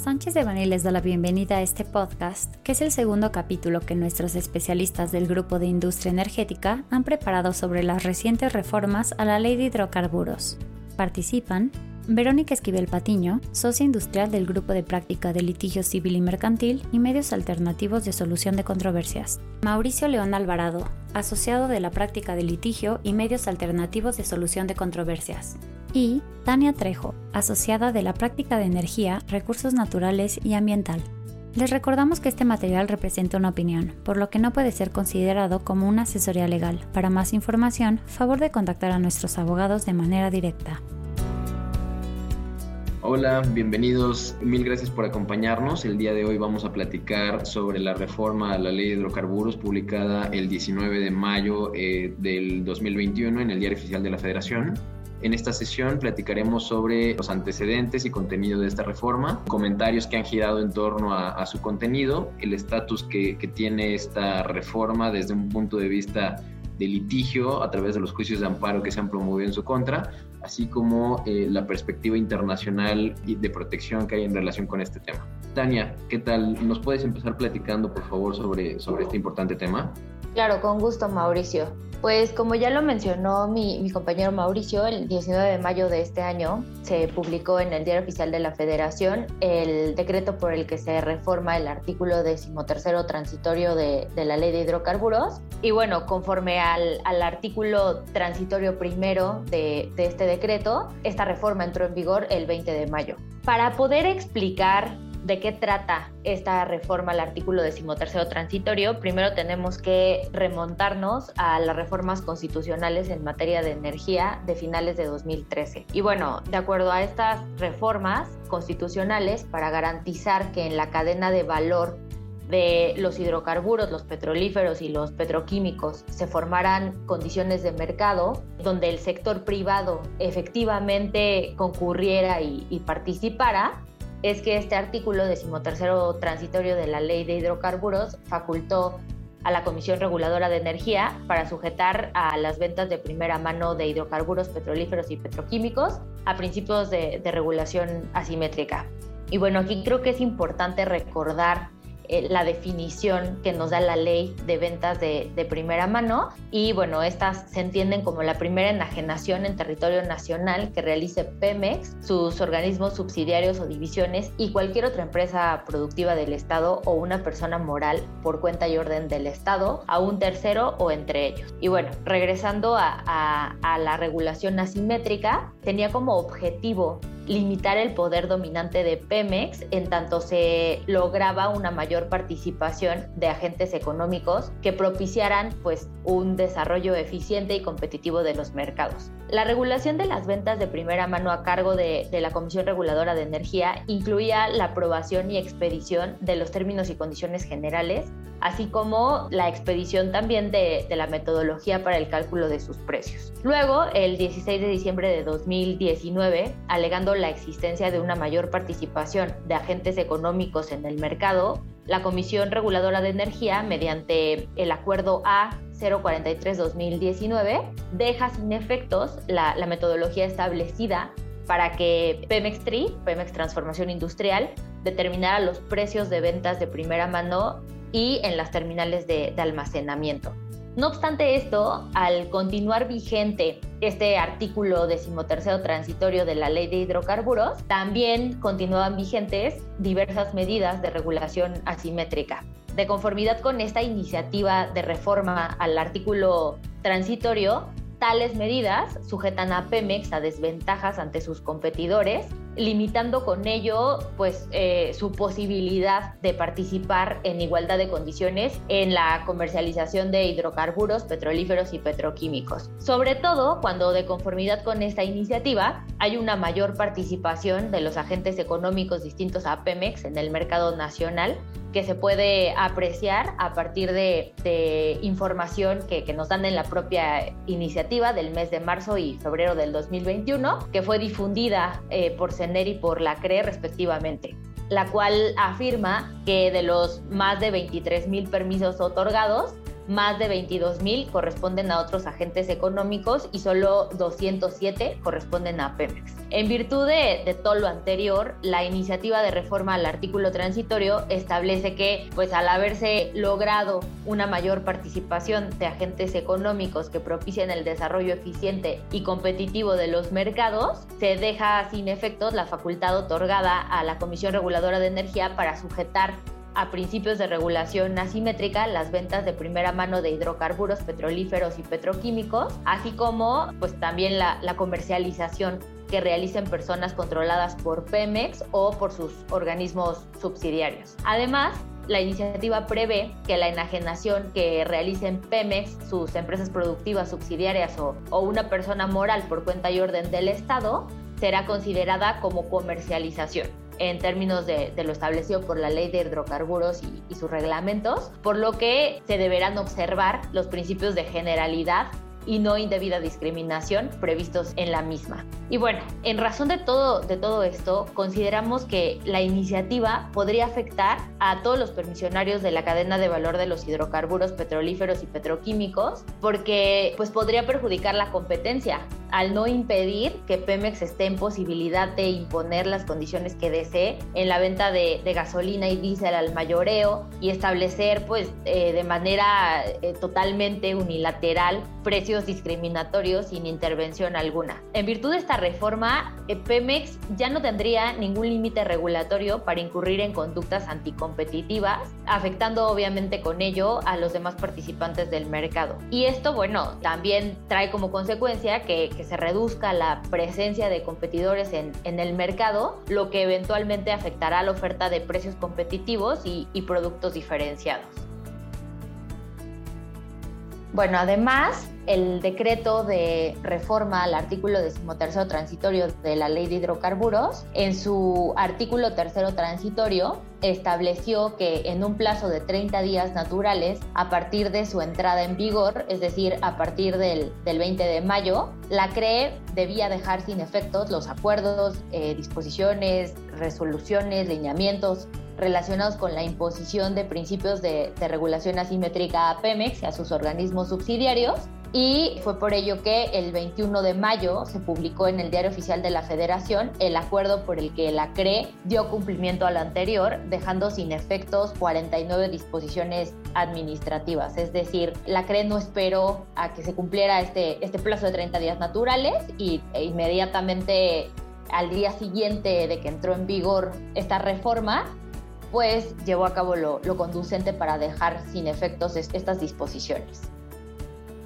Sánchez de Bani les da la bienvenida a este podcast, que es el segundo capítulo que nuestros especialistas del Grupo de Industria Energética han preparado sobre las recientes reformas a la Ley de Hidrocarburos. Participan Verónica Esquivel Patiño, socia industrial del Grupo de Práctica de Litigio Civil y Mercantil y Medios Alternativos de Solución de Controversias. Mauricio León Alvarado, asociado de la Práctica de Litigio y Medios Alternativos de Solución de Controversias y Tania Trejo, asociada de la práctica de energía, recursos naturales y ambiental. Les recordamos que este material representa una opinión, por lo que no puede ser considerado como una asesoría legal. Para más información, favor de contactar a nuestros abogados de manera directa. Hola, bienvenidos. Mil gracias por acompañarnos. El día de hoy vamos a platicar sobre la reforma a la ley de hidrocarburos publicada el 19 de mayo eh, del 2021 en el Diario Oficial de la Federación. En esta sesión platicaremos sobre los antecedentes y contenido de esta reforma, comentarios que han girado en torno a, su contenido, el estatus que, tiene esta reforma desde un punto de vista de litigio a través de los juicios de amparo que se han promovido en su contra, así como eh, la perspectiva internacional y de protección que hay en relación con este tema. Tania, ¿qué tal? ¿Nos puedes empezar platicando, por favor, sobre, sobre este importante tema? Claro, con gusto, Mauricio. Pues como ya lo mencionó mi, compañero Mauricio, el 19 de mayo de este año se publicó en el Diario Oficial de la Federación el decreto por el que se reforma el artículo decimotercero transitorio de, la Ley de Hidrocarburos. Y bueno, conforme al, artículo transitorio primero de, de este decreto, esta reforma entró en vigor el 20 de mayo. Para poder explicar de qué trata esta reforma al artículo decimotercero transitorio, primero tenemos que remontarnos a las reformas constitucionales en materia de energía de finales de 2013. Y bueno, de acuerdo a estas reformas constitucionales, para garantizar que en la cadena de valor de los hidrocarburos, los petrolíferos y los petroquímicos se formaran condiciones de mercado donde el sector privado efectivamente concurriera y, y participara, es que este artículo decimotercero transitorio de la ley de hidrocarburos facultó a la Comisión Reguladora de Energía para sujetar a las ventas de primera mano de hidrocarburos petrolíferos y petroquímicos a principios de, de regulación asimétrica. Y bueno, aquí creo que es importante recordar eh, la definición que nos da la ley de ventas de, primera mano y bueno, estas se entienden como la primera enajenación en territorio nacional que realice Pemex, sus organismos subsidiarios o divisiones y cualquier otra empresa productiva del Estado o una persona moral por cuenta y orden del Estado a un tercero o entre ellos. Y bueno, regresando a la regulación asimétrica, tenía como objetivo limitar el poder dominante de Pemex en tanto se lograba una mayor participación de agentes económicos que propiciaran pues un desarrollo eficiente y competitivo de los mercados. La regulación de las ventas de primera mano a cargo de, de la Comisión Reguladora de Energía incluía la aprobación y expedición de los términos y condiciones generales así como la expedición también de, la metodología para el cálculo de sus precios. Luego, el 16 de diciembre de 2019, alegando la existencia de una mayor participación de agentes económicos en el mercado, la Comisión Reguladora de Energía, mediante el Acuerdo A 043-2019, deja sin efectos la, metodología establecida para que Pemex Tri, Pemex Transformación Industrial, determinara los precios de ventas de primera mano y en las terminales de, almacenamiento. No obstante esto, al continuar vigente este artículo decimotercero transitorio de la ley de hidrocarburos, también continúan vigentes diversas medidas de regulación asimétrica. De conformidad con esta iniciativa de reforma al artículo transitorio, tales medidas sujetan a Pemex a desventajas ante sus competidores limitando con ello pues eh, su posibilidad de participar en igualdad de condiciones en la comercialización de hidrocarburos, petrolíferos y petroquímicos. Sobre todo cuando de conformidad con esta iniciativa hay una mayor participación de los agentes económicos distintos a Pemex en el mercado nacional que se puede apreciar a partir de, información que, nos dan en la propia iniciativa del mes de marzo y febrero del 2021, que fue difundida eh, por CENER y por la CRE respectivamente la cual afirma que de los más de 23 mil permisos otorgados, más de 22 mil corresponden a otros agentes económicos y solo 207 corresponden a Pemex. En virtud de, de, todo lo anterior, la iniciativa de reforma al artículo transitorio establece que, pues al haberse logrado una mayor participación de agentes económicos que propicien el desarrollo eficiente y competitivo de los mercados, se deja sin efectos la facultad otorgada a la Comisión Reguladora de Energía para sujetar a principios de regulación asimétrica las ventas de primera mano de hidrocarburos petrolíferos y petroquímicos, así como pues también la, comercialización que realicen personas controladas por Pemex o por sus organismos subsidiarios. Además, la iniciativa prevé que la enajenación que realicen Pemex, sus empresas productivas subsidiarias o, una persona moral por cuenta y orden del Estado será considerada como comercialización en términos de, lo establecido por la ley de hidrocarburos y sus reglamentos, por lo que se deberán observar los principios de generalidad y no indebida discriminación previstos en la misma. Y bueno, en razón de todo, de todo esto, consideramos que la iniciativa podría afectar a todos los permisionarios de la cadena de valor de los hidrocarburos petrolíferos y petroquímicos, porque pues podría perjudicar la competencia al no impedir que Pemex esté en posibilidad de imponer las condiciones que desee en la venta de, de gasolina y diésel al mayoreo y establecer pues eh, de manera eh, totalmente unilateral precios discriminatorios sin intervención alguna. En virtud de esta reforma, eh, Pemex ya no tendría ningún límite regulatorio para incurrir en conductas anticompetitivas, afectando obviamente con ello a los demás participantes del mercado. Y esto, bueno, también trae como consecuencia que, que se reduzca la presencia de competidores en, en, el mercado, lo que eventualmente afectará la oferta de precios competitivos y, y productos diferenciados. Bueno, además, el decreto de reforma al artículo decimotercero transitorio de la ley de hidrocarburos, en su artículo tercero transitorio, estableció que en un plazo de 30 días naturales, a partir de su entrada en vigor, es decir, a partir del, del 20 de mayo, la CRE debía dejar sin efectos los acuerdos, eh, disposiciones, resoluciones, lineamientos relacionados con la imposición de principios de, de regulación asimétrica a Pemex y a sus organismos subsidiarios y fue por ello que el 21 de mayo se publicó en el Diario Oficial de la Federación el acuerdo por el que la CRE dio cumplimiento al anterior, dejando sin efectos 49 disposiciones administrativas. Es decir, la CRE no esperó a que se cumpliera este, este plazo de 30 días naturales y e inmediatamente al día siguiente de que entró en vigor esta reforma, pues llevó a cabo lo, lo conducente para dejar sin efectos estas disposiciones.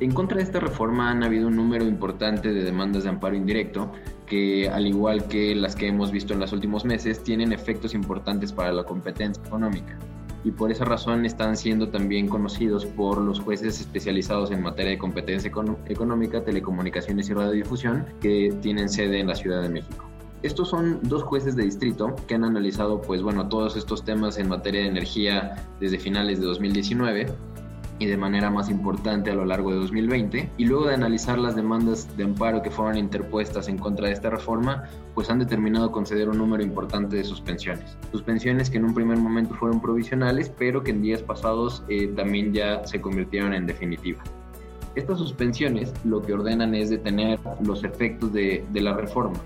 En contra de esta reforma han habido un número importante de demandas de amparo indirecto que, al igual que las que hemos visto en los últimos meses, tienen efectos importantes para la competencia económica y por esa razón están siendo también conocidos por los jueces especializados en materia de competencia económica, telecomunicaciones y radiodifusión que tienen sede en la Ciudad de México. Estos son dos jueces de distrito que han analizado, pues bueno, todos estos temas en materia de energía desde finales de 2019 y de manera más importante a lo largo de 2020, y luego de analizar las demandas de amparo que fueron interpuestas en contra de esta reforma, pues han determinado conceder un número importante de suspensiones. Suspensiones que en un primer momento fueron provisionales, pero que en días pasados eh, también ya se convirtieron en definitivas. Estas suspensiones lo que ordenan es detener los efectos de, de la reforma,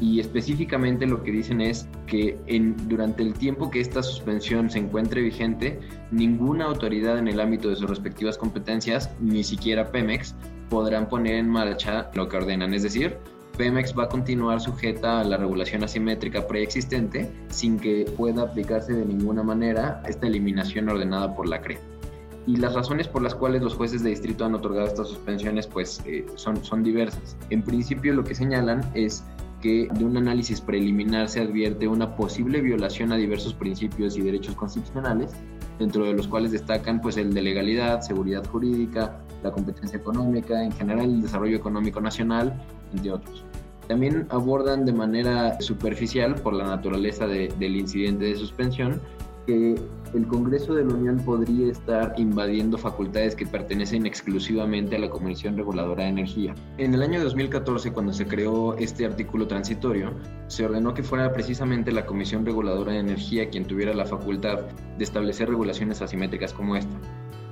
y específicamente lo que dicen es que durante el tiempo que esta suspensión se encuentre vigente, ninguna autoridad en el ámbito de sus respectivas competencias, ni siquiera Pemex, podrán poner en marcha lo que ordenan. Es decir, Pemex va a continuar sujeta a la regulación asimétrica preexistente sin que pueda aplicarse de ninguna manera esta eliminación ordenada por la CRE. Y las razones por las cuales los jueces de distrito han otorgado estas suspensiones pues eh, son, son diversas. En principio lo que señalan es que de un análisis preliminar se advierte una posible violación a diversos principios y derechos constitucionales, dentro de los cuales destacan pues el de legalidad, seguridad jurídica, la competencia económica, en general el desarrollo económico nacional, entre otros. También abordan de manera superficial, por la naturaleza de, del incidente de suspensión, que el Congreso de la Unión podría estar invadiendo facultades que pertenecen exclusivamente a la Comisión Reguladora de Energía. En el año 2014, cuando se creó este artículo transitorio, se ordenó que fuera precisamente la Comisión Reguladora de Energía quien tuviera la facultad de establecer regulaciones asimétricas como esta.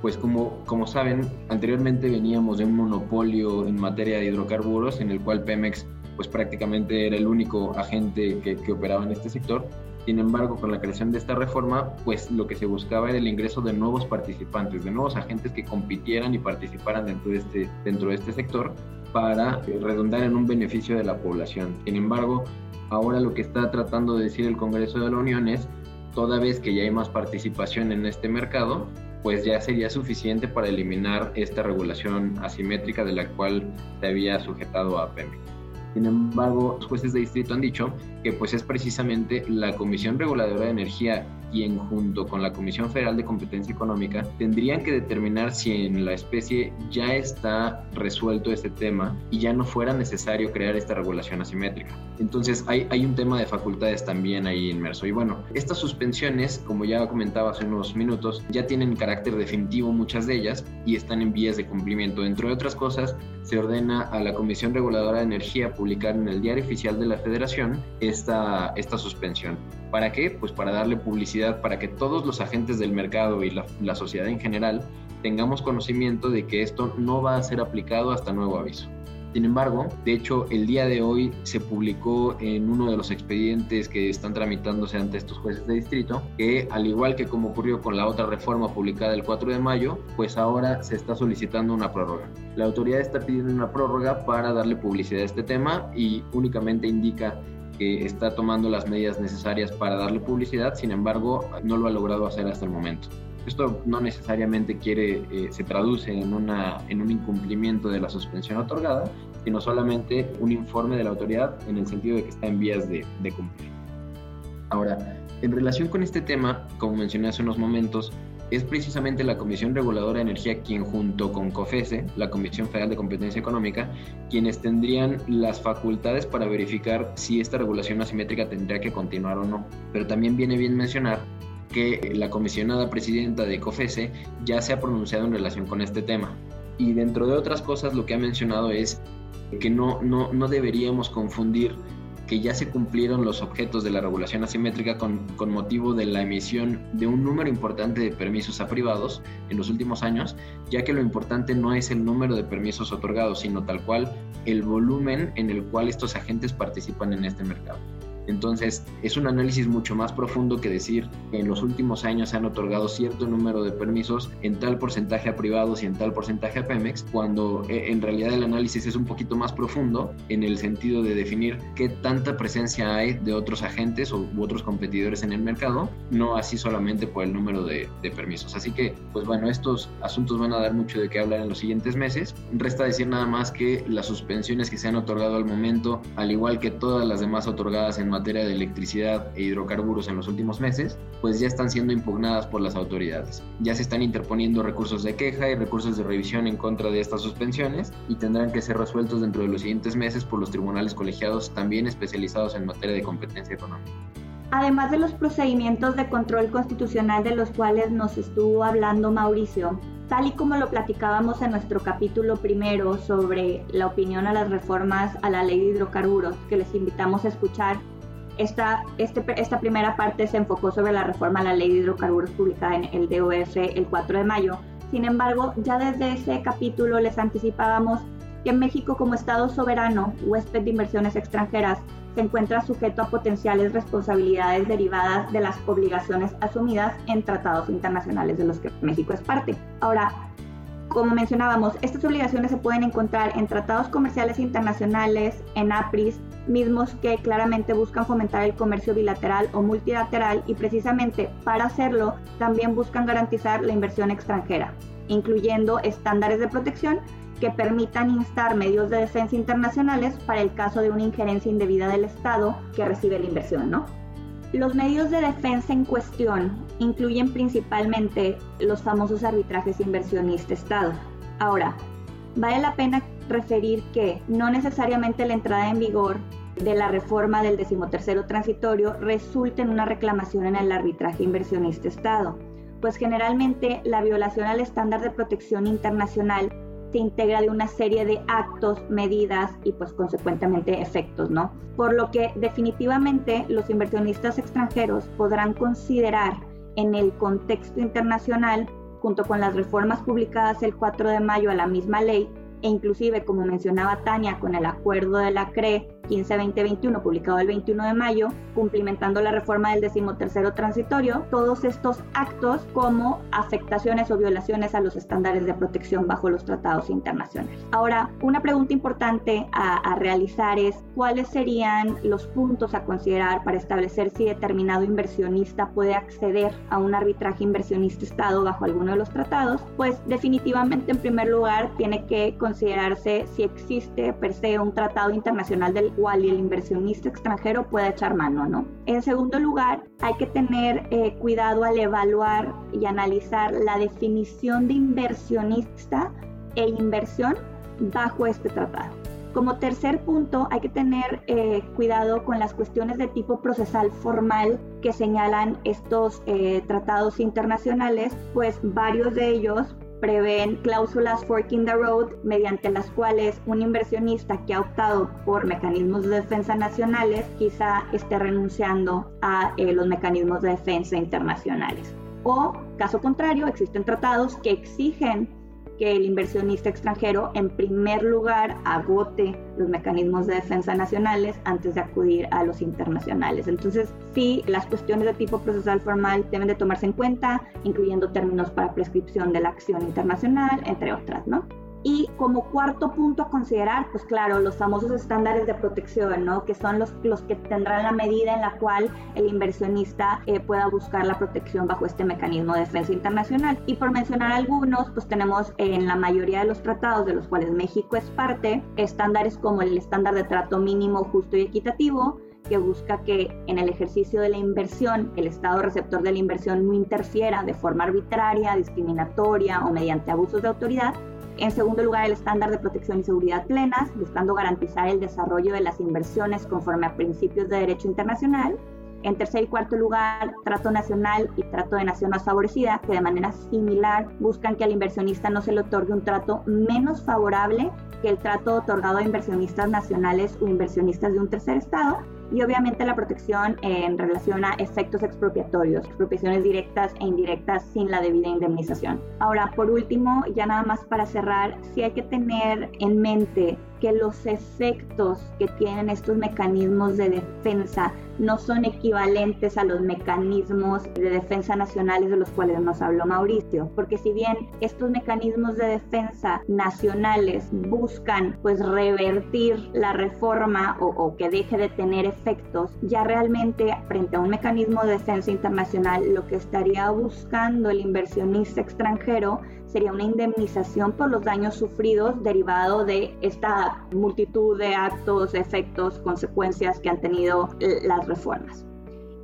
pues como, como saben, anteriormente veníamos de un monopolio en materia de hidrocarburos en el cual Pemex pues prácticamente era el único agente que, que operaba en este sector sin embargo, con la creación de esta reforma, pues lo que se buscaba era el ingreso de nuevos participantes, de nuevos agentes que compitieran y participaran dentro de este, dentro de este sector para redundar en un beneficio de la población. Sin embargo, ahora lo que está tratando de decir el Congreso de la Unión es, toda vez que ya hay más participación en este mercado, pues ya sería suficiente para eliminar esta regulación asimétrica de la cual se había sujetado a PEMI. Sin embargo, los jueces de distrito han dicho que pues es precisamente la Comisión Reguladora de Energía quien junto con la Comisión Federal de Competencia Económica tendrían que determinar si en la especie ya está resuelto este tema y ya no fuera necesario crear esta regulación asimétrica. Entonces hay, hay un tema de facultades también ahí inmerso. Y bueno, estas suspensiones, como ya comentaba hace unos minutos, ya tienen carácter definitivo muchas de ellas y están en vías de cumplimiento. Entre otras cosas, se ordena a la Comisión Reguladora de Energía publicar en el Diario Oficial de la Federación esta, esta suspensión. ¿Para qué? Pues para darle publicidad, para que todos los agentes del mercado y la, sociedad en general tengamos conocimiento de que esto no va a ser aplicado hasta nuevo aviso. Sin embargo, de hecho, el día de hoy se publicó en uno de los expedientes que están tramitándose ante estos jueces de distrito que, al igual que como ocurrió con la otra reforma publicada el 4 de mayo, pues ahora se está solicitando una prórroga. La autoridad está pidiendo una prórroga para darle publicidad a este tema y únicamente indica que está tomando las medidas necesarias para darle publicidad, sin embargo, no lo ha logrado hacer hasta el momento. Esto no necesariamente quiere, eh, se traduce en, una, en un incumplimiento de la suspensión otorgada, sino solamente un informe de la autoridad en el sentido de que está en vías de, de cumplir. Ahora, en relación con este tema, como mencioné hace unos momentos, es precisamente la Comisión Reguladora de Energía quien junto con COFESE, la Comisión Federal de Competencia Económica, quienes tendrían las facultades para verificar si esta regulación asimétrica tendría que continuar o no. Pero también viene bien mencionar que la comisionada presidenta de COFESE ya se ha pronunciado en relación con este tema. Y dentro de otras cosas lo que ha mencionado es que no, no, no deberíamos confundir que ya se cumplieron los objetos de la regulación asimétrica con, motivo de la emisión de un número importante de permisos a privados en los últimos años, ya que lo importante no es el número de permisos otorgados, sino tal cual el volumen en el cual estos agentes participan en este mercado. Entonces, es un análisis mucho más profundo que decir que en los últimos años se han otorgado cierto número de permisos en tal porcentaje a privados y en tal porcentaje a Pemex, cuando eh, en realidad el análisis es un poquito más profundo en el sentido de definir qué tanta presencia hay de otros agentes u otros competidores en el mercado, no así solamente por el número de, de permisos. Así que, pues bueno, estos asuntos van a dar mucho de qué hablar en los siguientes meses. Resta decir nada más que las suspensiones que se han otorgado al momento, al igual que todas las demás otorgadas en materia de electricidad e hidrocarburos en los últimos meses, pues ya están siendo impugnadas por las autoridades. Ya se están interponiendo recursos de queja y recursos de revisión en contra de estas suspensiones y tendrán que ser resueltos dentro de los siguientes meses por los tribunales colegiados también especializados en materia de competencia económica. Además de los procedimientos de control constitucional de los cuales nos estuvo hablando Mauricio, tal y como lo platicábamos en nuestro capítulo primero sobre la opinión a las reformas a la ley de hidrocarburos, que les invitamos a escuchar, esta, este, esta primera parte se enfocó sobre la reforma a la ley de hidrocarburos publicada en el DOF el 4 de mayo. Sin embargo, ya desde ese capítulo les anticipábamos que México como Estado soberano, huésped de inversiones extranjeras, se encuentra sujeto a potenciales responsabilidades derivadas de las obligaciones asumidas en tratados internacionales de los que México es parte. Ahora, como mencionábamos, estas obligaciones se pueden encontrar en tratados comerciales internacionales, en APRIS, mismos que claramente buscan fomentar el comercio bilateral o multilateral y precisamente para hacerlo también buscan garantizar la inversión extranjera, incluyendo estándares de protección que permitan instar medios de defensa internacionales para el caso de una injerencia indebida del Estado que recibe la inversión. Los medios de defensa en cuestión incluyen principalmente los famosos arbitrajes inversionista-Estado. Ahora, vale la pena referir que no necesariamente la entrada en vigor de la reforma del decimotercero transitorio resulta en una reclamación en el arbitraje inversionista-Estado, pues generalmente la violación al estándar de protección internacional se integra de una serie de actos, medidas y pues consecuentemente efectos, ¿no? Por lo que definitivamente los inversionistas extranjeros podrán considerar en el contexto internacional junto con las reformas publicadas el 4 de mayo a la misma ley, e inclusive, como mencionaba Tania, con el acuerdo de la CRE 15-2021, publicado el 21 de mayo, cumplimentando la reforma del decimotercero transitorio, todos estos actos como afectaciones o violaciones a los estándares de protección bajo los tratados internacionales. Ahora, una pregunta importante a, a realizar es cuáles serían los puntos a considerar para establecer si determinado inversionista puede acceder a un arbitraje inversionista-estado bajo alguno de los tratados. Pues definitivamente, en primer lugar, tiene que considerarse si existe per se un tratado internacional del cual el inversionista extranjero pueda echar mano, ¿no? En segundo lugar, hay que tener eh, cuidado al evaluar y analizar la definición de inversionista e inversión bajo este tratado. Como tercer punto, hay que tener eh, cuidado con las cuestiones de tipo procesal formal que señalan estos eh, tratados internacionales, pues varios de ellos prevén cláusulas forking the road mediante las cuales un inversionista que ha optado por mecanismos de defensa nacionales quizá esté renunciando a eh, los mecanismos de defensa internacionales. O, caso contrario, existen tratados que exigen que el inversionista extranjero en primer lugar agote los mecanismos de defensa nacionales antes de acudir a los internacionales. Entonces, sí, las cuestiones de tipo procesal formal deben de tomarse en cuenta, incluyendo términos para prescripción de la acción internacional, entre otras, ¿no? Y como cuarto punto a considerar, pues claro, los famosos estándares de protección, ¿no? Que son los, los que tendrán la medida en la cual el inversionista eh, pueda buscar la protección bajo este mecanismo de defensa internacional. Y por mencionar algunos, pues tenemos en la mayoría de los tratados de los cuales México es parte, estándares como el estándar de trato mínimo justo y equitativo, que busca que en el ejercicio de la inversión el Estado receptor de la inversión no interfiera de forma arbitraria, discriminatoria o mediante abusos de autoridad en segundo lugar, el estándar de protección y seguridad plenas, buscando garantizar el desarrollo de las inversiones conforme a principios de derecho internacional. En tercer y cuarto lugar, trato nacional y trato de nación más favorecida, que de manera similar buscan que al inversionista no se le otorgue un trato menos favorable que el trato otorgado a inversionistas nacionales o inversionistas de un tercer estado y obviamente la protección en relación a efectos expropiatorios, expropiaciones directas e indirectas sin la debida indemnización. Ahora, por último, ya nada más para cerrar, sí hay que tener en mente que los efectos que tienen estos mecanismos de defensa no son equivalentes a los mecanismos de defensa nacionales de los cuales nos habló Mauricio, porque si bien estos mecanismos de defensa nacionales buscan pues revertir la reforma o, o que deje de tener efectos, ya realmente frente a un mecanismo de defensa internacional lo que estaría buscando el inversionista extranjero sería una indemnización por los daños sufridos derivado de esta multitud de actos, efectos, consecuencias que han tenido las reformas.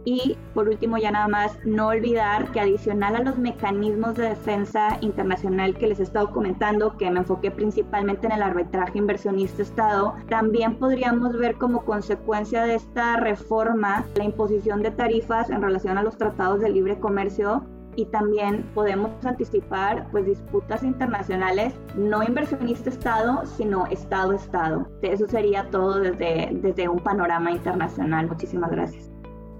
Y por último, ya nada más, no olvidar que adicional a los mecanismos de defensa internacional que les he estado comentando, que me enfoqué principalmente en el arbitraje inversionista-Estado, también podríamos ver como consecuencia de esta reforma la imposición de tarifas en relación a los tratados de libre comercio y también podemos anticipar pues disputas internacionales no inversionista Estado sino Estado Estado. Eso sería todo desde, desde un panorama internacional. Muchísimas gracias.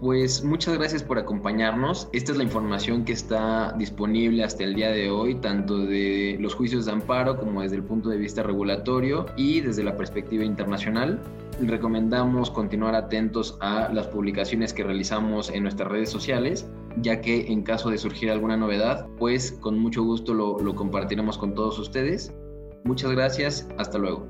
Pues muchas gracias por acompañarnos. Esta es la información que está disponible hasta el día de hoy, tanto de los juicios de amparo como desde el punto de vista regulatorio y desde la perspectiva internacional. Recomendamos continuar atentos a las publicaciones que realizamos en nuestras redes sociales, ya que en caso de surgir alguna novedad, pues con mucho gusto lo, compartiremos con todos ustedes. Muchas gracias, hasta luego.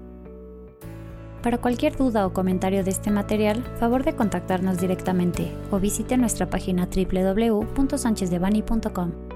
Para cualquier duda o comentario de este material, favor de contactarnos directamente o visite nuestra página www.sanchezdevani.com.